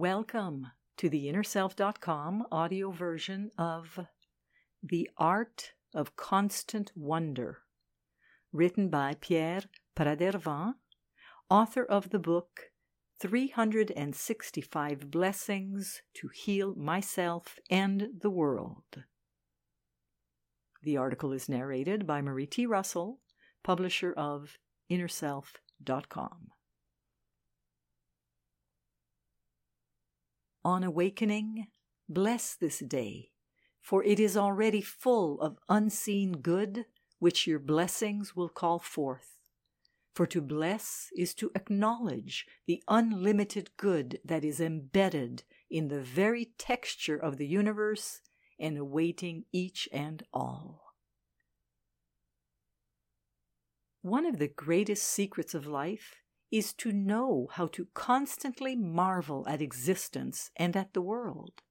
Welcome to the InnerSelf.com audio version of The Art of Constant Wonder, written by Pierre Pradervand, author of the book 365 Blessings to Heal Myself and the World. The article is narrated by Marie T. Russell, publisher of InnerSelf.com. On awakening, bless this day, for it is already full of unseen good which your blessings will call forth. For to bless is to acknowledge the unlimited good that is embedded in the very texture of the universe and awaiting each and all. One of the greatest secrets of life is to know how to constantly marvel at existence and at the world.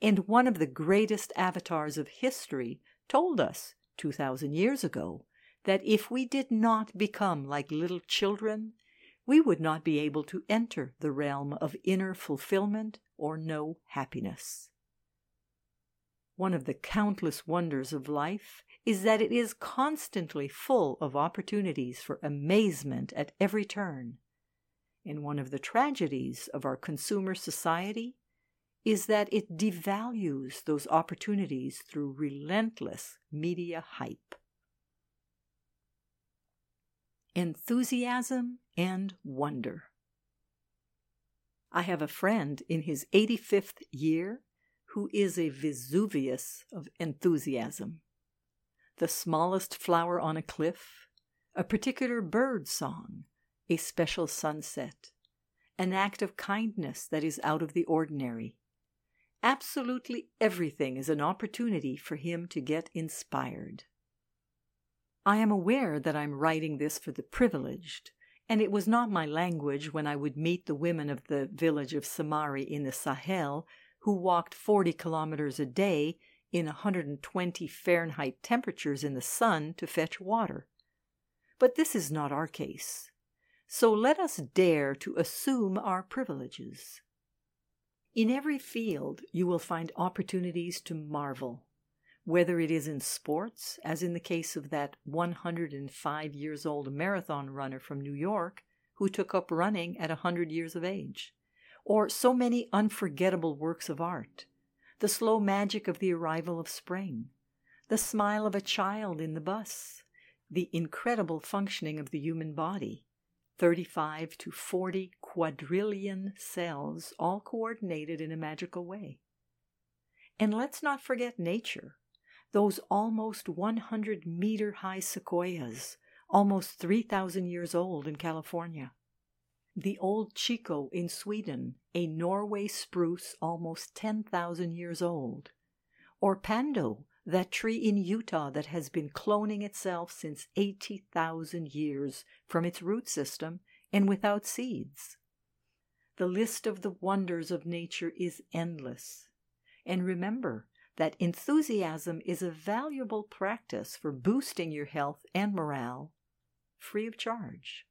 And one of the greatest avatars of history told us 2,000 years ago that if we did not become like little children, we would not be able to enter the realm of inner fulfillment or know happiness. One of the countless wonders of life is that it is constantly full of opportunities for amazement at every turn. And one of the tragedies of our consumer society is that it devalues those opportunities through relentless media hype. Enthusiasm and wonder. I have a friend in his 85th year who is a Vesuvius of enthusiasm the smallest flower on a cliff, a particular bird song, a special sunset, an act of kindness that is out of the ordinary. Absolutely everything is an opportunity for him to get inspired. I am aware that I'm writing this for the privileged, and it was not my language when I would meet the women of the village of Samari in the Sahel who walked 40 kilometers a day in 120 Fahrenheit temperatures in the sun to fetch water. But this is not our case. So let us dare to assume our privileges. In every field, you will find opportunities to marvel, whether it is in sports, as in the case of that 105 years old marathon runner from New York who took up running at a 100 years of age, or so many unforgettable works of art the slow magic of the arrival of spring, the smile of a child in the bus, the incredible functioning of the human body, 35 to 40 quadrillion cells, all coordinated in a magical way. And let's not forget nature, those almost 100 meter high sequoias, almost 3,000 years old in California the old Tjikko in Sweden, a Norway spruce almost 10,000 years old, or Pando, that tree in Utah that has been cloning itself since 80,000 years from its root system and without seeds. The list of the wonders of nature is endless. And remember that enthusiasm is a valuable practice for boosting your health and morale free of charge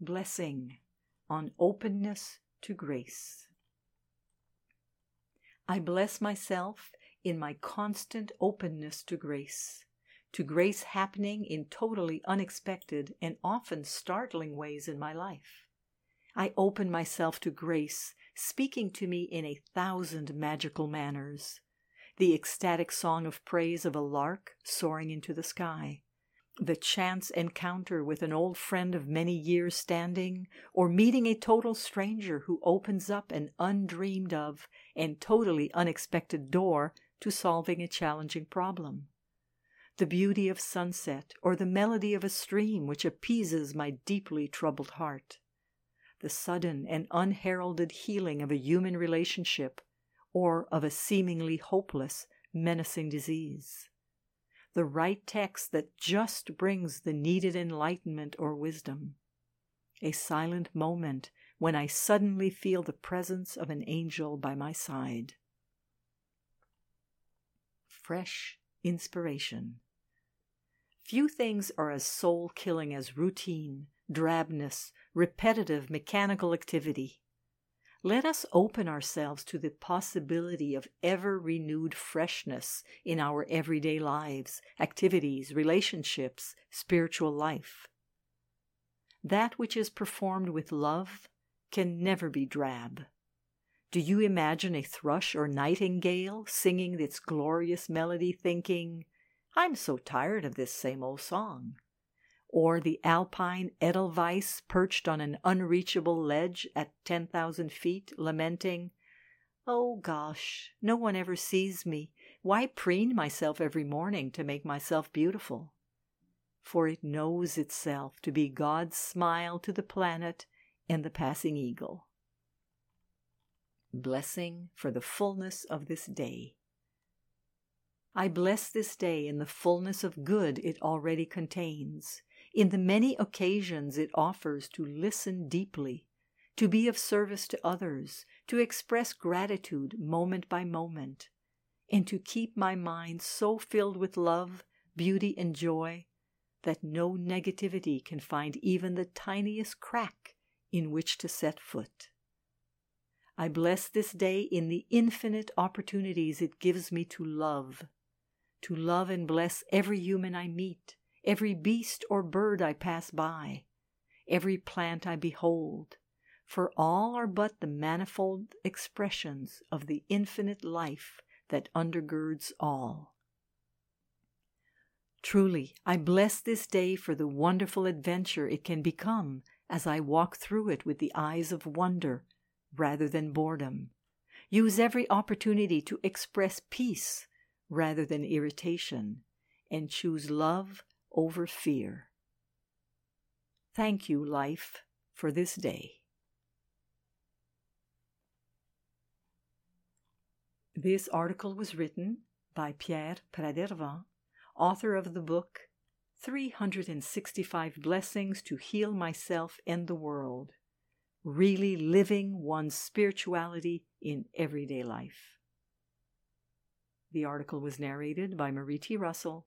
blessing on openness to grace. I bless myself in my constant openness to grace, to grace happening in totally unexpected and often startling ways in my life. I open myself to grace, speaking to me in a thousand magical manners. The ecstatic song of praise of a lark soaring into the sky, the chance encounter with an old friend of many years standing, or meeting a total stranger who opens up an undreamed of and totally unexpected door to solving a challenging problem. The beauty of sunset, or the melody of a stream which appeases my deeply troubled heart. The sudden and unheralded healing of a human relationship, or of a seemingly hopeless, menacing disease the right text that just brings the needed enlightenment or wisdom. A silent moment when I suddenly feel the presence of an angel by my side. Fresh inspiration. Few things are as soul killing as routine, drabness, repetitive mechanical activity. Let us open ourselves to the possibility of ever renewed freshness in our everyday lives, activities, relationships, spiritual life. That which is performed with love can never be drab. Do you imagine a thrush or nightingale singing its glorious melody, thinking, I'm so tired of this same old song? Or the alpine edelweiss perched on an unreachable ledge at 10,000 feet, lamenting, Oh gosh, no one ever sees me. Why preen myself every morning to make myself beautiful? For it knows itself to be God's smile to the planet and the passing eagle. Blessing for the fullness of this day. I bless this day in the fullness of good it already contains, in the many occasions it offers to listen deeply, to be of service to others, to express gratitude moment by moment, and to keep my mind so filled with love, beauty, and joy that no negativity can find even the tiniest crack in which to set foot. I bless this day in the infinite opportunities it gives me to love, to love and bless every human I meet, every beast or bird I pass by, every plant I behold, for all are but the manifold expressions of the infinite life that undergirds all. Truly, I bless this day for the wonderful adventure it can become as I walk through it with the eyes of wonder rather than boredom. Use every opportunity to express peace rather than irritation, and choose love over fear. Thank you, life, for this day. This article was written by Pierre Pradervand, author of the book 365 Blessings to Heal Myself and the World Really Living One's Spirituality in Everyday Life. The article was narrated by Marie T. Russell,